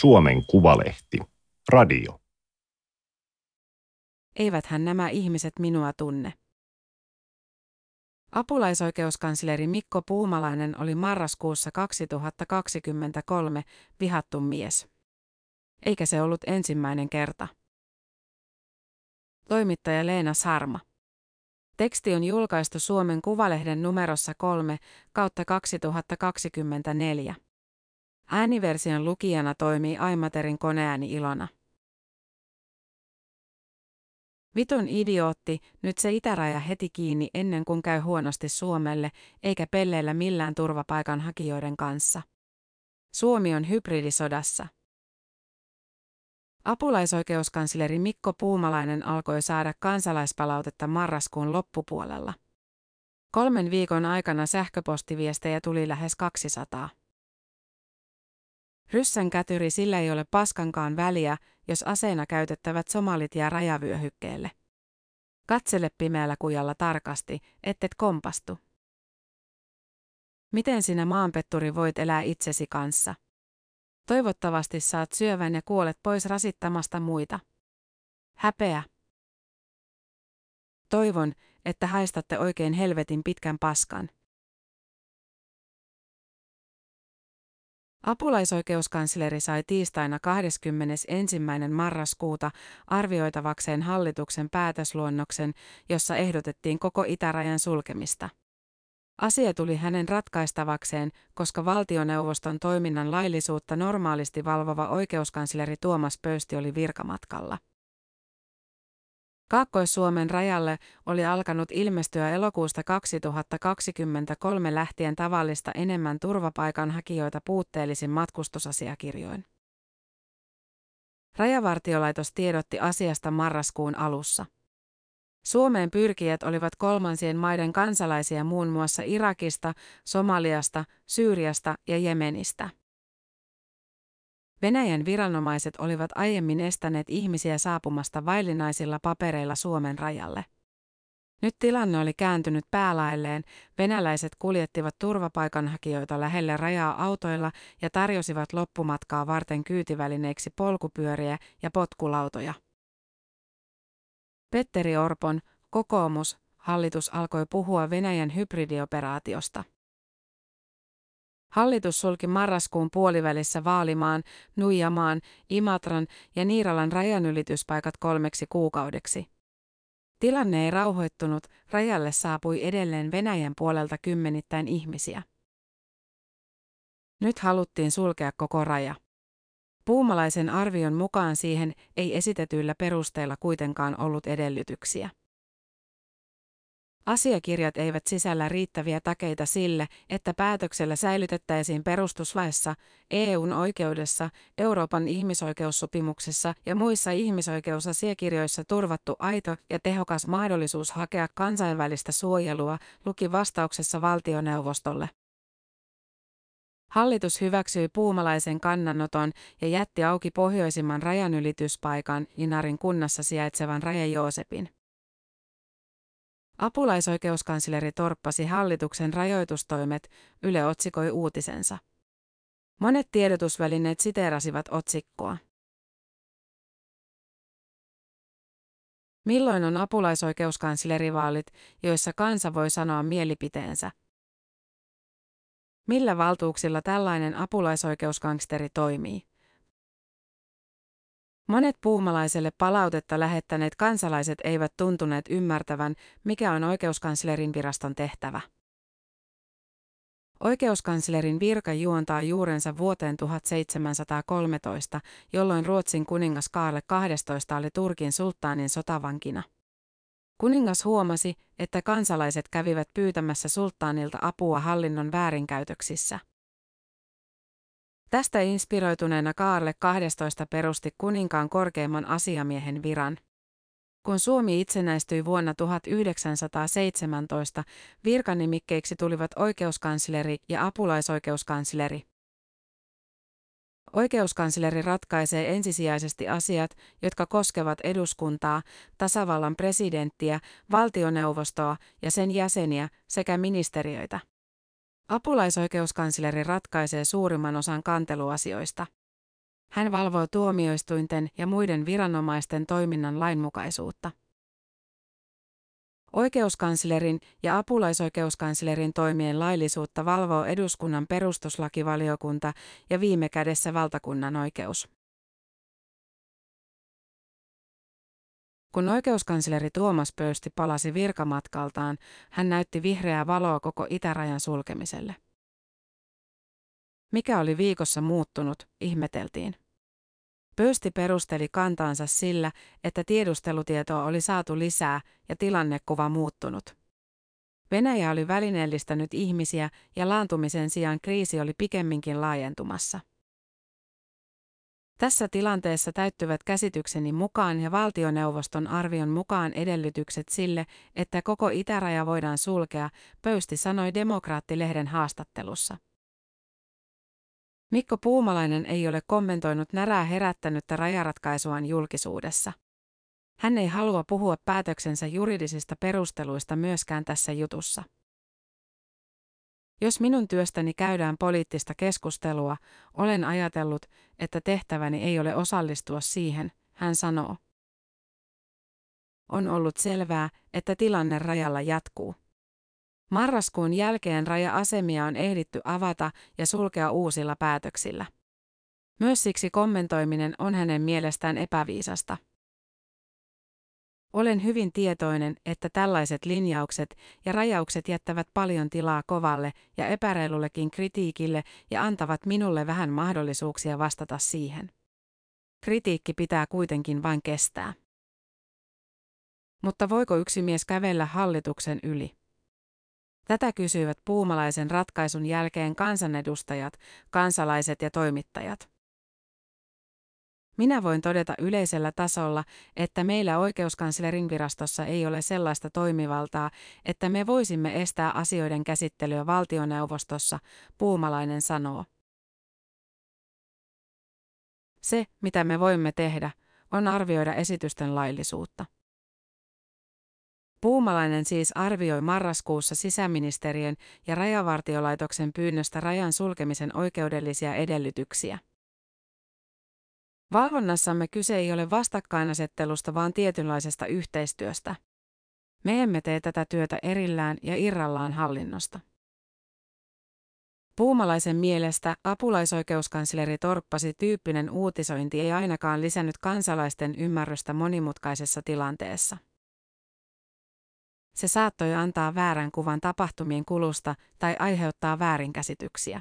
Suomen Kuvalehti. Radio. Eiväthän nämä ihmiset minua tunne. Apulaisoikeuskansleri Mikko Puumalainen oli marraskuussa 2023 vihattu mies. Eikä se ollut ensimmäinen kerta. Toimittaja Leena Sarma. Teksti on julkaistu Suomen Kuvalehden numerossa 3 kautta 2024. Ääniversion lukijana toimii Aimaterin koneääni Ilona. Vitun idiootti, nyt se itäraja heti kiinni ennen kuin käy huonosti Suomelle, eikä pelleillä millään turvapaikanhakijoiden kanssa. Suomi on hybridisodassa. Apulaisoikeuskansleri Mikko Puumalainen alkoi saada kansalaispalautetta marraskuun loppupuolella. Kolmen viikon aikana sähköpostiviestejä tuli lähes 200. Ryssän kätyri sillä ei ole paskankaan väliä, jos aseena käytettävät somalit jää rajavyöhykkeelle. Katsele pimeällä kujalla tarkasti, ettet kompastu. Miten sinä maanpetturi voit elää itsesi kanssa? Toivottavasti saat syövän ja kuolet pois rasittamasta muita. Häpeä. Toivon, että haistatte oikein helvetin pitkän paskan. Apulaisoikeuskansleri sai tiistaina 21. marraskuuta arvioitavakseen hallituksen päätösluonnoksen, jossa ehdotettiin koko itärajan sulkemista. Asia tuli hänen ratkaistavakseen, koska valtioneuvoston toiminnan laillisuutta normaalisti valvova oikeuskansleri Tuomas Pöysti oli virkamatkalla. Kaakkois-Suomen rajalle oli alkanut ilmestyä elokuusta 2023 lähtien tavallista enemmän turvapaikanhakijoita puutteellisin matkustusasiakirjoin. Rajavartiolaitos tiedotti asiasta marraskuun alussa. Suomeen pyrkijät olivat kolmansien maiden kansalaisia muun muassa Irakista, Somaliasta, Syyriasta ja Jemenistä. Venäjän viranomaiset olivat aiemmin estäneet ihmisiä saapumasta vaillinaisilla papereilla Suomen rajalle. Nyt tilanne oli kääntynyt päälailleen, venäläiset kuljettivat turvapaikanhakijoita lähelle rajaa autoilla ja tarjosivat loppumatkaa varten kyytivälineiksi polkupyöriä ja potkulautoja. Petteri Orpon, kokoomus, hallitus alkoi puhua Venäjän hybridioperaatiosta. Hallitus sulki marraskuun puolivälissä Vaalimaan, Nuijamaan, Imatran ja Niiralan rajanylityspaikat kolmeksi kuukaudeksi. Tilanne ei rauhoittunut, rajalle saapui edelleen Venäjän puolelta kymmenittäin ihmisiä. Nyt haluttiin sulkea koko raja. Puumalaisen arvion mukaan siihen ei esitetyillä perusteilla kuitenkaan ollut edellytyksiä. Asiakirjat eivät sisällä riittäviä takeita sille, että päätöksellä säilytettäisiin perustuslaissa, EUn oikeudessa, Euroopan ihmisoikeussopimuksessa ja muissa ihmisoikeusasiakirjoissa turvattu aito ja tehokas mahdollisuus hakea kansainvälistä suojelua, luki vastauksessa valtioneuvostolle. Hallitus hyväksyi puumalaisen kannanoton ja jätti auki pohjoisimman rajanylityspaikan Inarin kunnassa sijaitsevan Raja Joosepin. Apulaisoikeuskansleri torppasi hallituksen rajoitustoimet, Yle otsikoi uutisensa. Monet tiedotusvälineet siteerasivat otsikkoa. Milloin on apulaisoikeuskanslерivaalit, joissa kansa voi sanoa mielipiteensä? Millä valtuuksilla tällainen apulaisoikeuskansleri toimii? Monet puumalaiselle palautetta lähettäneet kansalaiset eivät tuntuneet ymmärtävän, mikä on oikeuskanslerin viraston tehtävä. Oikeuskanslerin virka juontaa juurensa vuoteen 1713, jolloin Ruotsin kuningas Kaarle 12 oli Turkin sulttaanin sotavankina. Kuningas huomasi, että kansalaiset kävivät pyytämässä sulttaanilta apua hallinnon väärinkäytöksissä. Tästä inspiroituneena Kaarle 12 perusti kuninkaan korkeimman asiamiehen viran. Kun Suomi itsenäistyi vuonna 1917, virkanimikkeiksi tulivat oikeuskansleri ja apulaisoikeuskansleri. Oikeuskansleri ratkaisee ensisijaisesti asiat, jotka koskevat eduskuntaa, tasavallan presidenttiä, valtioneuvostoa ja sen jäseniä sekä ministeriöitä. Apulaisoikeuskansleri ratkaisee suurimman osan kanteluasioista. Hän valvoo tuomioistuinten ja muiden viranomaisten toiminnan lainmukaisuutta. Oikeuskanslerin ja apulaisoikeuskanslerin toimien laillisuutta valvoo eduskunnan perustuslakivaliokunta ja viime kädessä valtakunnan oikeus. Kun oikeuskansleri Tuomas Pöysti palasi virkamatkaltaan, hän näytti vihreää valoa koko itärajan sulkemiselle. Mikä oli viikossa muuttunut, ihmeteltiin. Pöysti perusteli kantaansa sillä, että tiedustelutietoa oli saatu lisää ja tilannekuva muuttunut. Venäjä oli välineellistänyt ihmisiä ja laantumisen sijaan kriisi oli pikemminkin laajentumassa. Tässä tilanteessa täyttyvät käsitykseni mukaan ja valtioneuvoston arvion mukaan edellytykset sille, että koko itäraja voidaan sulkea, Pöysti sanoi Demokraattilehden haastattelussa. Mikko Puumalainen ei ole kommentoinut närää herättänyttä rajaratkaisuaan julkisuudessa. Hän ei halua puhua päätöksensä juridisista perusteluista myöskään tässä jutussa. Jos minun työstäni käydään poliittista keskustelua, olen ajatellut, että tehtäväni ei ole osallistua siihen, hän sanoo. On ollut selvää, että tilanne rajalla jatkuu. Marraskuun jälkeen raja-asemia on ehditty avata ja sulkea uusilla päätöksillä. Myös siksi kommentoiminen on hänen mielestään epäviisasta. Olen hyvin tietoinen, että tällaiset linjaukset ja rajaukset jättävät paljon tilaa kovalle ja epäreilullekin kritiikille ja antavat minulle vähän mahdollisuuksia vastata siihen. Kritiikki pitää kuitenkin vain kestää. Mutta voiko yksi mies kävellä hallituksen yli? Tätä kysyivät puumalaisen ratkaisun jälkeen kansanedustajat, kansalaiset ja toimittajat. Minä voin todeta yleisellä tasolla, että meillä oikeuskanslerin virastossa ei ole sellaista toimivaltaa, että me voisimme estää asioiden käsittelyä valtioneuvostossa, Puumalainen sanoo. Se, mitä me voimme tehdä, on arvioida esitysten laillisuutta. Puumalainen siis arvioi marraskuussa sisäministeriön ja rajavartiolaitoksen pyynnöstä rajan sulkemisen oikeudellisia edellytyksiä. Valvonnassamme kyse ei ole vastakkainasettelusta, vaan tietynlaisesta yhteistyöstä. Me emme tee tätä työtä erillään ja irrallaan hallinnosta. Puumalaisen mielestä apulaisoikeuskansleri torppasi tyyppinen uutisointi ei ainakaan lisännyt kansalaisten ymmärrystä monimutkaisessa tilanteessa. Se saattoi antaa väärän kuvan tapahtumien kulusta tai aiheuttaa väärinkäsityksiä.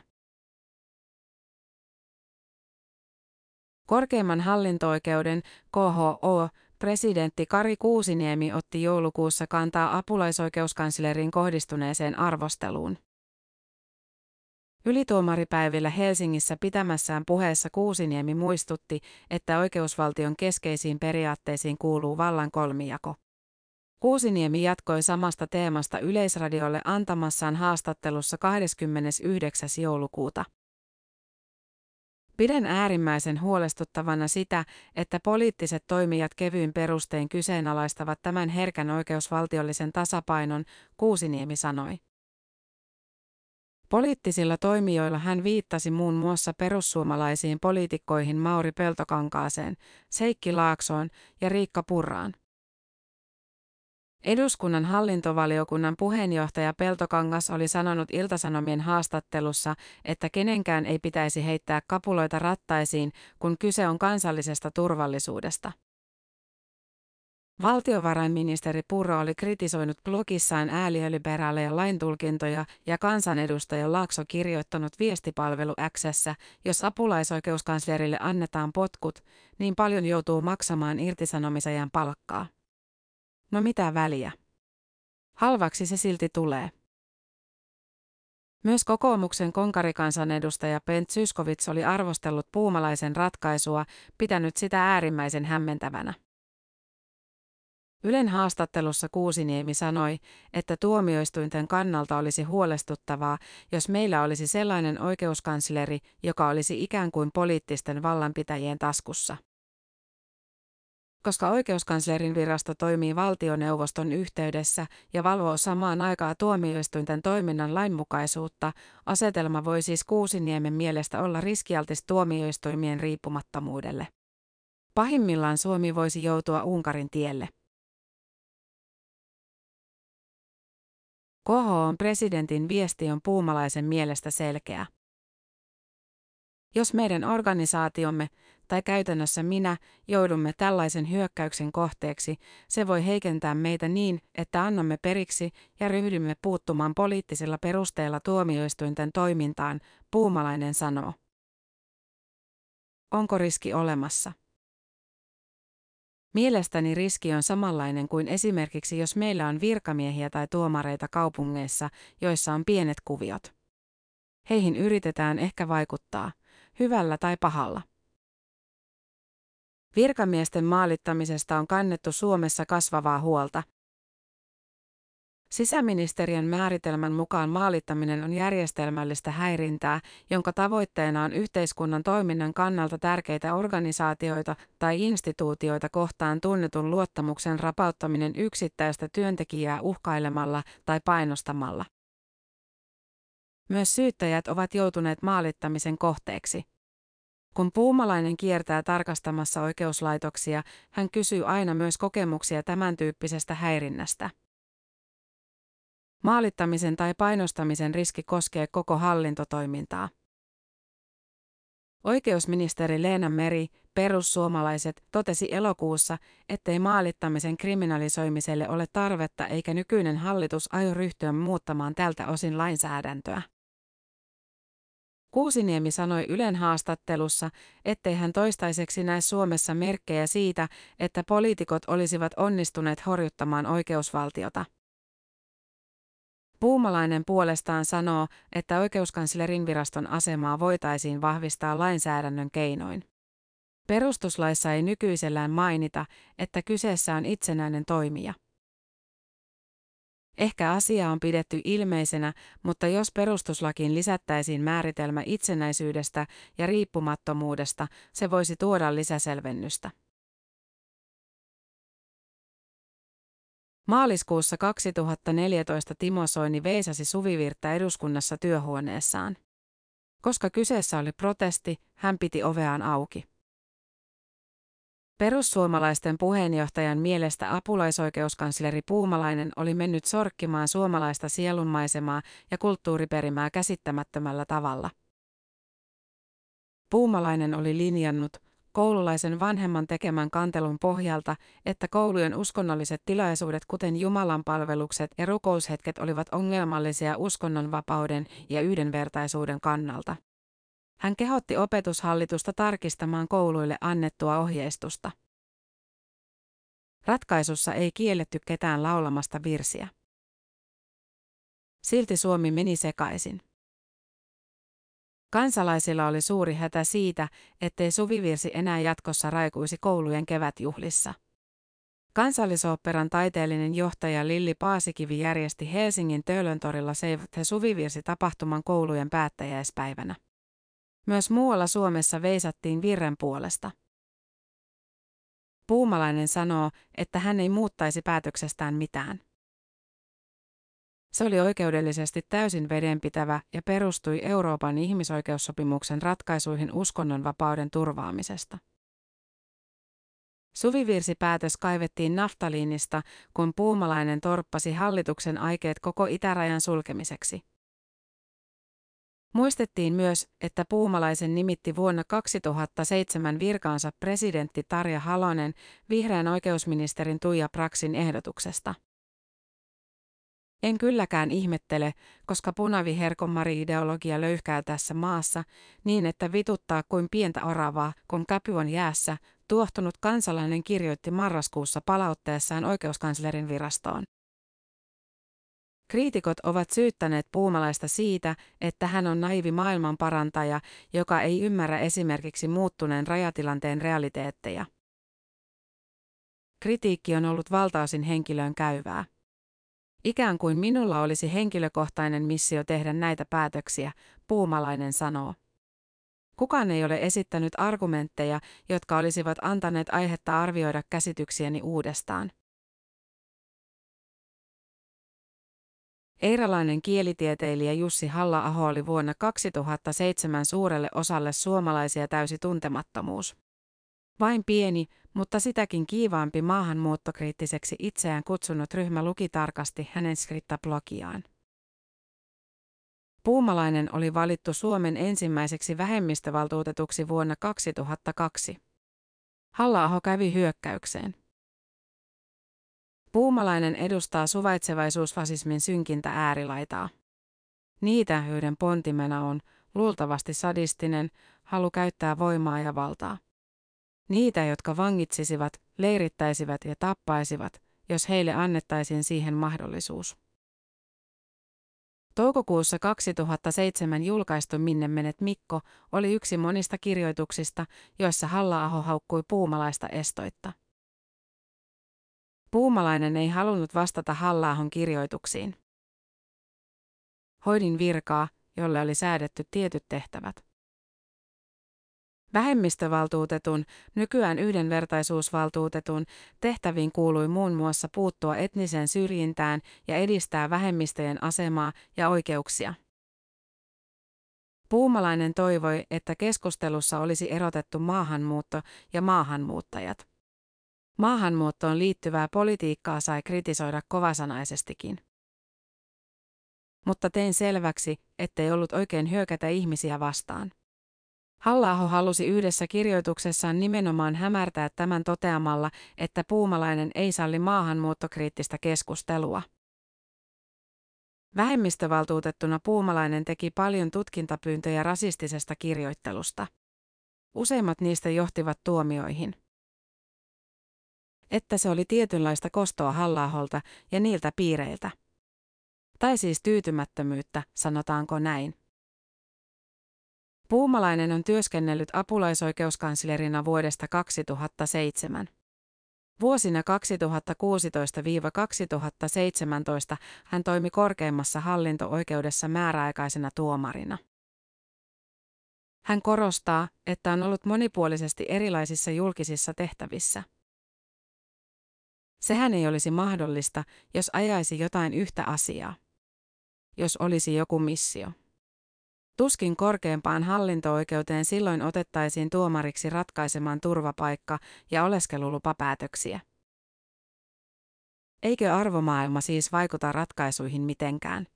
Korkeimman hallinto-oikeuden KHO presidentti Kari Kuusiniemi otti joulukuussa kantaa apulaisoikeuskanslerin kohdistuneeseen arvosteluun. Ylituomaripäivillä Helsingissä pitämässään puheessa Kuusiniemi muistutti, että oikeusvaltion keskeisiin periaatteisiin kuuluu vallan kolmijako. Kuusiniemi jatkoi samasta teemasta Yleisradiolle antamassaan haastattelussa 29. joulukuuta. Pidän äärimmäisen huolestuttavana sitä, että poliittiset toimijat kevyin perustein kyseenalaistavat tämän herkän oikeusvaltiollisen tasapainon, Kuusiniemi sanoi. Poliittisilla toimijoilla hän viittasi muun muassa perussuomalaisiin poliitikkoihin Mauri Peltokankaaseen, Seikki Laaksoon ja Riikka Purraan. Eduskunnan hallintovaliokunnan puheenjohtaja Peltokangas oli sanonut Iltasanomien haastattelussa, että kenenkään ei pitäisi heittää kapuloita rattaisiin, kun kyse on kansallisesta turvallisuudesta. Valtiovarainministeri Purro oli kritisoinut blogissaan ääliöliberaaleja laintulkintoja ja kansanedustaja Laakso kirjoittanut viestipalvelu Xssä, jos apulaisoikeuskanslerille annetaan potkut, niin paljon joutuu maksamaan irtisanomisajan palkkaa. No mitä väliä? Halvaksi se silti tulee. Myös kokoomuksen konkarikansanedustaja Pent Syskovits oli arvostellut puumalaisen ratkaisua, pitänyt sitä äärimmäisen hämmentävänä. Ylen haastattelussa Kuusiniemi sanoi, että tuomioistuinten kannalta olisi huolestuttavaa, jos meillä olisi sellainen oikeuskansleri, joka olisi ikään kuin poliittisten vallanpitäjien taskussa. Koska oikeuskanslerin virasto toimii valtioneuvoston yhteydessä ja valvoo samaan aikaan tuomioistuinten toiminnan lainmukaisuutta, asetelma voi siis Kuusiniemen mielestä olla riskialtis tuomioistuimien riippumattomuudelle. Pahimmillaan Suomi voisi joutua Unkarin tielle. KHOn presidentin viesti on puumalaisen mielestä selkeä. Jos meidän organisaatiomme, tai käytännössä minä, joudumme tällaisen hyökkäyksen kohteeksi, se voi heikentää meitä niin, että annamme periksi ja ryhdymme puuttumaan poliittisilla perusteilla tuomioistuinten toimintaan, Puumalainen sanoo. Onko riski olemassa? Mielestäni riski on samanlainen kuin esimerkiksi jos meillä on virkamiehiä tai tuomareita kaupungeissa, joissa on pienet kuviot. Heihin yritetään ehkä vaikuttaa, hyvällä tai pahalla. Virkamiesten maalittamisesta on kannettu Suomessa kasvavaa huolta, Sisäministeriön määritelmän mukaan maalittaminen on järjestelmällistä häirintää, jonka tavoitteena on yhteiskunnan toiminnan kannalta tärkeitä organisaatioita tai instituutioita kohtaan tunnetun luottamuksen rapauttaminen yksittäistä työntekijää uhkailemalla tai painostamalla. Myös syyttäjät ovat joutuneet maalittamisen kohteeksi. Kun puumalainen kiertää tarkastamassa oikeuslaitoksia, hän kysyy aina myös kokemuksia tämän tyyppisestä häirinnästä. Maalittamisen tai painostamisen riski koskee koko hallintotoimintaa. Oikeusministeri Leena Meri, perussuomalaiset, totesi elokuussa, ettei maalittamisen kriminalisoimiselle ole tarvetta eikä nykyinen hallitus aio ryhtyä muuttamaan tältä osin lainsäädäntöä. Kuusiniemi sanoi Ylen haastattelussa, ettei hän toistaiseksi näe Suomessa merkkejä siitä, että poliitikot olisivat onnistuneet horjuttamaan oikeusvaltiota. Puumalainen puolestaan sanoo, että oikeuskanslerin viraston asemaa voitaisiin vahvistaa lainsäädännön keinoin. Perustuslaissa ei nykyisellään mainita, että kyseessä on itsenäinen toimija. Ehkä asia on pidetty ilmeisenä, mutta jos perustuslakiin lisättäisiin määritelmä itsenäisyydestä ja riippumattomuudesta, se voisi tuoda lisäselvennystä. Maaliskuussa 2014 Timo Soini veisasi Suvivirttä eduskunnassa työhuoneessaan. Koska kyseessä oli protesti, hän piti oveaan auki. Perussuomalaisten puheenjohtajan mielestä apulaisoikeuskansleri Puumalainen oli mennyt sorkkimaan suomalaista sielunmaisemaa ja kulttuuriperimää käsittämättömällä tavalla. Puumalainen oli linjannut, koululaisen vanhemman tekemän kantelun pohjalta, että koulujen uskonnolliset tilaisuudet kuten jumalanpalvelukset ja rukoushetket olivat ongelmallisia uskonnonvapauden ja yhdenvertaisuuden kannalta. Hän kehotti opetushallitusta tarkistamaan kouluille annettua ohjeistusta. Ratkaisussa ei kielletty ketään laulamasta virsiä. Silti Suomi meni sekaisin. Kansalaisilla oli suuri hätä siitä, ettei suvivirsi enää jatkossa raikuisi koulujen kevätjuhlissa. Kansallisoopperan taiteellinen johtaja Lilli Paasikivi järjesti Helsingin Töölöntorilla Save the Suvivirsi tapahtuman koulujen päättäjäispäivänä. Myös muualla Suomessa veisattiin virren puolesta. Puumalainen sanoo, että hän ei muuttaisi päätöksestään mitään. Se oli oikeudellisesti täysin vedenpitävä ja perustui Euroopan ihmisoikeussopimuksen ratkaisuihin uskonnonvapauden turvaamisesta. Suvivirsipäätös kaivettiin naftaliinista, kun puumalainen torppasi hallituksen aikeet koko itärajan sulkemiseksi. Muistettiin myös, että Puumalaisen nimitti vuonna 2007 virkaansa presidentti Tarja Halonen vihreän oikeusministerin Tuija Praksin ehdotuksesta. En kylläkään ihmettele, koska punaviherkomari-ideologia löyhkää tässä maassa niin, että vituttaa kuin pientä oravaa, kun käpy on jäässä, tuohtunut kansalainen kirjoitti marraskuussa palautteessaan oikeuskanslerin virastoon. Kriitikot ovat syyttäneet puumalaista siitä, että hän on naivi maailmanparantaja, joka ei ymmärrä esimerkiksi muuttuneen rajatilanteen realiteetteja. Kritiikki on ollut valtaosin henkilöön käyvää. Ikään kuin minulla olisi henkilökohtainen missio tehdä näitä päätöksiä, puumalainen sanoo. Kukaan ei ole esittänyt argumentteja, jotka olisivat antaneet aihetta arvioida käsityksieni uudestaan. Eiralainen kielitieteilijä Jussi Halla-aho oli vuonna 2007 suurelle osalle suomalaisia täysi tuntemattomuus. Vain pieni, mutta sitäkin kiivaampi maahanmuuttokriittiseksi itseään kutsunut ryhmä luki tarkasti hänen skriptablogiaan. Puumalainen oli valittu Suomen ensimmäiseksi vähemmistövaltuutetuksi vuonna 2002. Halla-aho kävi hyökkäykseen. Puumalainen edustaa suvaitsevaisuusfasismin synkintä äärilaitaa. Niitä, joiden pontimena on, luultavasti sadistinen, halu käyttää voimaa ja valtaa. Niitä, jotka vangitsisivat, leirittäisivät ja tappaisivat, jos heille annettaisiin siihen mahdollisuus. Toukokuussa 2007 julkaistu Minne menet Mikko oli yksi monista kirjoituksista, joissa Halla-aho haukkui puumalaista estoitta. Puumalainen ei halunnut vastata halla kirjoituksiin. Hoidin virkaa, jolle oli säädetty tietyt tehtävät. Vähemmistövaltuutetun, nykyään yhdenvertaisuusvaltuutetun, tehtäviin kuului muun muassa puuttua etniseen syrjintään ja edistää vähemmistöjen asemaa ja oikeuksia. Puumalainen toivoi, että keskustelussa olisi erotettu maahanmuutto ja maahanmuuttajat. Maahanmuuttoon liittyvää politiikkaa sai kritisoida kovasanaisestikin. Mutta tein selväksi, ettei ollut oikein hyökätä ihmisiä vastaan. halla halusi yhdessä kirjoituksessaan nimenomaan hämärtää tämän toteamalla, että puumalainen ei salli maahanmuuttokriittistä keskustelua. Vähemmistövaltuutettuna Puumalainen teki paljon tutkintapyyntöjä rasistisesta kirjoittelusta. Useimmat niistä johtivat tuomioihin että se oli tietynlaista kostoa halla ja niiltä piireiltä. Tai siis tyytymättömyyttä, sanotaanko näin. Puumalainen on työskennellyt apulaisoikeuskanslerina vuodesta 2007. Vuosina 2016-2017 hän toimi korkeimmassa hallinto-oikeudessa määräaikaisena tuomarina. Hän korostaa, että on ollut monipuolisesti erilaisissa julkisissa tehtävissä. Sehän ei olisi mahdollista, jos ajaisi jotain yhtä asiaa. Jos olisi joku missio. Tuskin korkeimpaan hallinto-oikeuteen silloin otettaisiin tuomariksi ratkaisemaan turvapaikka- ja oleskelulupapäätöksiä. Eikö arvomaailma siis vaikuta ratkaisuihin mitenkään?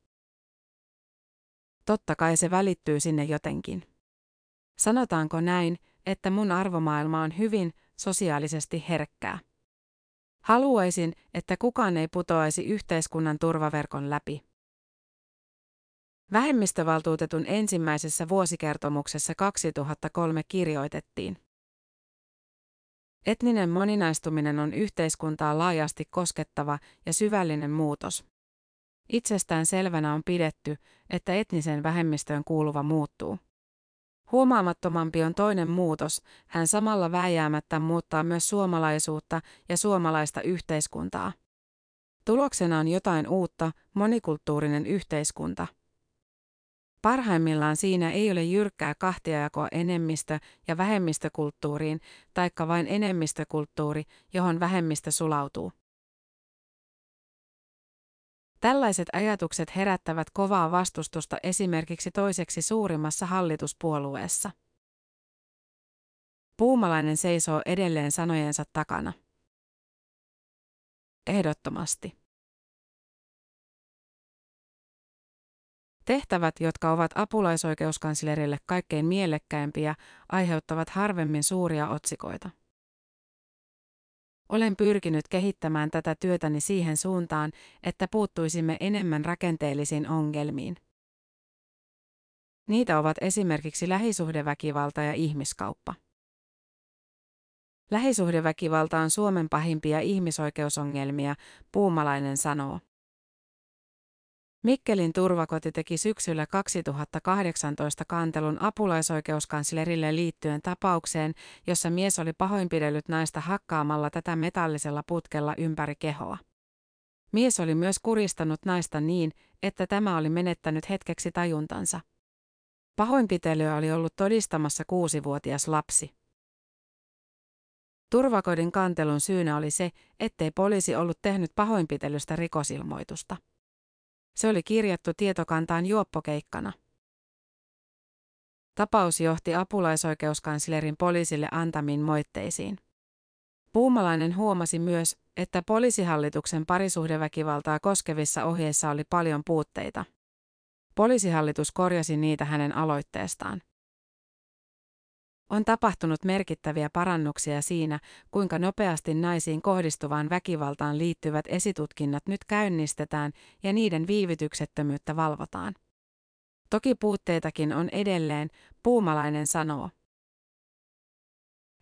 Totta kai se välittyy sinne jotenkin. Sanotaanko näin, että mun arvomaailma on hyvin sosiaalisesti herkkää. Haluaisin, että kukaan ei putoaisi yhteiskunnan turvaverkon läpi. Vähemmistövaltuutetun ensimmäisessä vuosikertomuksessa 2003 kirjoitettiin. Etninen moninaistuminen on yhteiskuntaa laajasti koskettava ja syvällinen muutos. Itsestään selvänä on pidetty, että etnisen vähemmistöön kuuluva muuttuu. Huomaamattomampi on toinen muutos, hän samalla vääjäämättä muuttaa myös suomalaisuutta ja suomalaista yhteiskuntaa. Tuloksena on jotain uutta, monikulttuurinen yhteiskunta. Parhaimmillaan siinä ei ole jyrkkää kahtiajakoa enemmistö- ja vähemmistökulttuuriin, taikka vain enemmistökulttuuri, johon vähemmistö sulautuu. Tällaiset ajatukset herättävät kovaa vastustusta esimerkiksi toiseksi suurimmassa hallituspuolueessa. Puumalainen seisoo edelleen sanojensa takana. Ehdottomasti. Tehtävät, jotka ovat apulaisoikeuskanslerille kaikkein mielekkäimpiä, aiheuttavat harvemmin suuria otsikoita. Olen pyrkinyt kehittämään tätä työtäni siihen suuntaan, että puuttuisimme enemmän rakenteellisiin ongelmiin. Niitä ovat esimerkiksi lähisuhdeväkivalta ja ihmiskauppa. Lähisuhdeväkivalta on Suomen pahimpia ihmisoikeusongelmia, Puumalainen sanoo. Mikkelin turvakoti teki syksyllä 2018 kantelun apulaisoikeuskanslerille liittyen tapaukseen, jossa mies oli pahoinpidellyt naista hakkaamalla tätä metallisella putkella ympäri kehoa. Mies oli myös kuristanut naista niin, että tämä oli menettänyt hetkeksi tajuntansa. Pahoinpitelyä oli ollut todistamassa kuusivuotias lapsi. Turvakodin kantelun syynä oli se, ettei poliisi ollut tehnyt pahoinpitelystä rikosilmoitusta. Se oli kirjattu tietokantaan juoppokeikkana. Tapaus johti apulaisoikeuskanslerin poliisille antamiin moitteisiin. Puumalainen huomasi myös, että poliisihallituksen parisuhdeväkivaltaa koskevissa ohjeissa oli paljon puutteita. Poliisihallitus korjasi niitä hänen aloitteestaan. On tapahtunut merkittäviä parannuksia siinä, kuinka nopeasti naisiin kohdistuvaan väkivaltaan liittyvät esitutkinnat nyt käynnistetään ja niiden viivytyksettömyyttä valvotaan. Toki puutteitakin on edelleen, Puumalainen sanoo.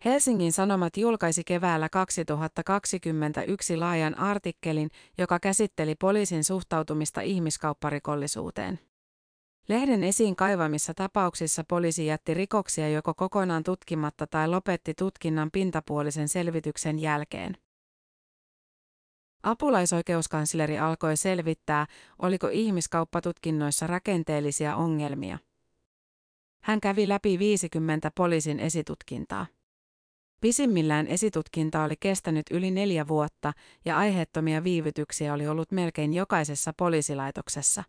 Helsingin Sanomat julkaisi keväällä 2021 laajan artikkelin, joka käsitteli poliisin suhtautumista ihmiskaupparikollisuuteen. Lehden esiin kaivamissa tapauksissa poliisi jätti rikoksia joko kokonaan tutkimatta tai lopetti tutkinnan pintapuolisen selvityksen jälkeen. Apulaisoikeuskansleri alkoi selvittää, oliko ihmiskauppatutkinnoissa rakenteellisia ongelmia. Hän kävi läpi 50 poliisin esitutkintaa. Pisimmillään esitutkinta oli kestänyt yli neljä vuotta ja aiheettomia viivytyksiä oli ollut melkein jokaisessa poliisilaitoksessa.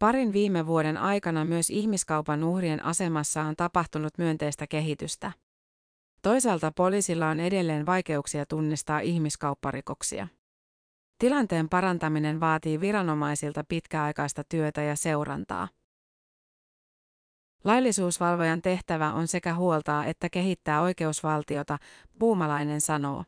Parin viime vuoden aikana myös ihmiskaupan uhrien asemassa on tapahtunut myönteistä kehitystä. Toisaalta poliisilla on edelleen vaikeuksia tunnistaa ihmiskaupparikoksia. Tilanteen parantaminen vaatii viranomaisilta pitkäaikaista työtä ja seurantaa. Laillisuusvalvojan tehtävä on sekä huoltaa että kehittää oikeusvaltiota, Puumalainen sanoo.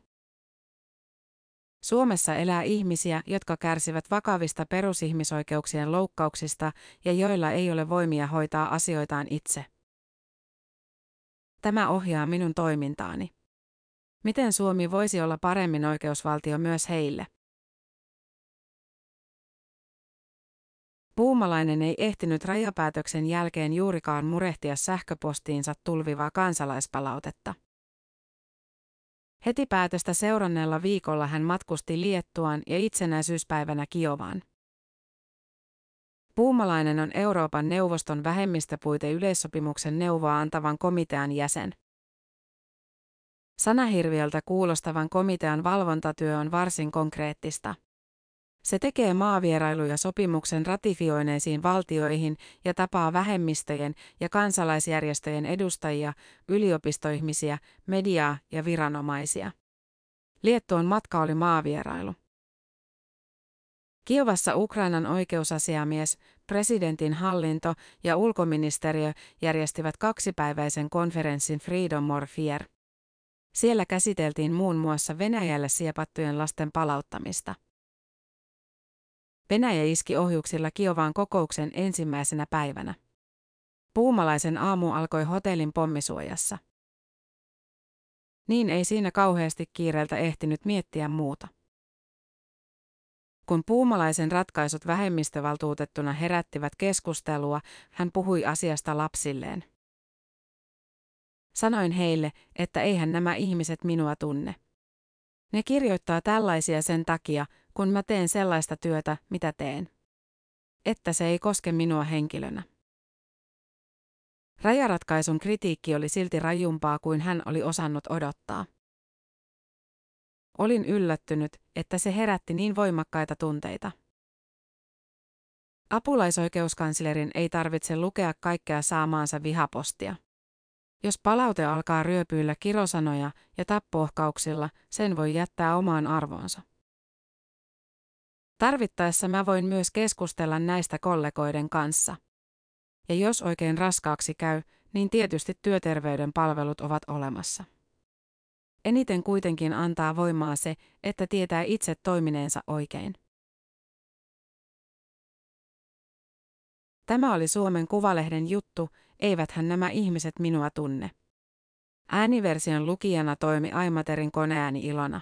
Suomessa elää ihmisiä, jotka kärsivät vakavista perusihmisoikeuksien loukkauksista ja joilla ei ole voimia hoitaa asioitaan itse. Tämä ohjaa minun toimintaani. Miten Suomi voisi olla paremmin oikeusvaltio myös heille? Puumalainen ei ehtinyt rajapäätöksen jälkeen juurikaan murehtia sähköpostiinsa tulvivaa kansalaispalautetta. Heti päätöstä seuranneella viikolla hän matkusti Liettuaan ja itsenäisyyspäivänä Kiovaan. Puumalainen on Euroopan neuvoston vähemmistöpuite-yleissopimuksen neuvoa antavan komitean jäsen. Sanahirviöltä kuulostavan komitean valvontatyö on varsin konkreettista. Se tekee maavierailuja sopimuksen ratifioineisiin valtioihin ja tapaa vähemmistöjen ja kansalaisjärjestöjen edustajia, yliopistoihmisiä, mediaa ja viranomaisia. Liettuon matka oli maavierailu. Kiovassa Ukrainan oikeusasiamies, presidentin hallinto ja ulkoministeriö järjestivät kaksipäiväisen konferenssin Freedom or Fear. Siellä käsiteltiin muun muassa Venäjälle siepattujen lasten palauttamista. Venäjä iski ohjuksilla Kiovaan kokouksen ensimmäisenä päivänä. Puumalaisen aamu alkoi hotellin pommisuojassa. Niin ei siinä kauheasti kiireeltä ehtinyt miettiä muuta. Kun puumalaisen ratkaisut vähemmistövaltuutettuna herättivät keskustelua, hän puhui asiasta lapsilleen. Sanoin heille, että eihän nämä ihmiset minua tunne. Ne kirjoittaa tällaisia sen takia, kun mä teen sellaista työtä, mitä teen. Että se ei koske minua henkilönä. Rajaratkaisun kritiikki oli silti rajumpaa kuin hän oli osannut odottaa. Olin yllättynyt, että se herätti niin voimakkaita tunteita. Apulaisoikeuskanslerin ei tarvitse lukea kaikkea saamaansa vihapostia. Jos palaute alkaa ryöpyillä kirosanoja ja tappohkauksilla, sen voi jättää omaan arvoonsa. Tarvittaessa mä voin myös keskustella näistä kollegoiden kanssa. Ja jos oikein raskaaksi käy, niin tietysti työterveyden palvelut ovat olemassa. Eniten kuitenkin antaa voimaa se, että tietää itse toimineensa oikein. Tämä oli Suomen Kuvalehden juttu, eiväthän nämä ihmiset minua tunne. Ääniversion lukijana toimi Aimaterin koneääni Ilona.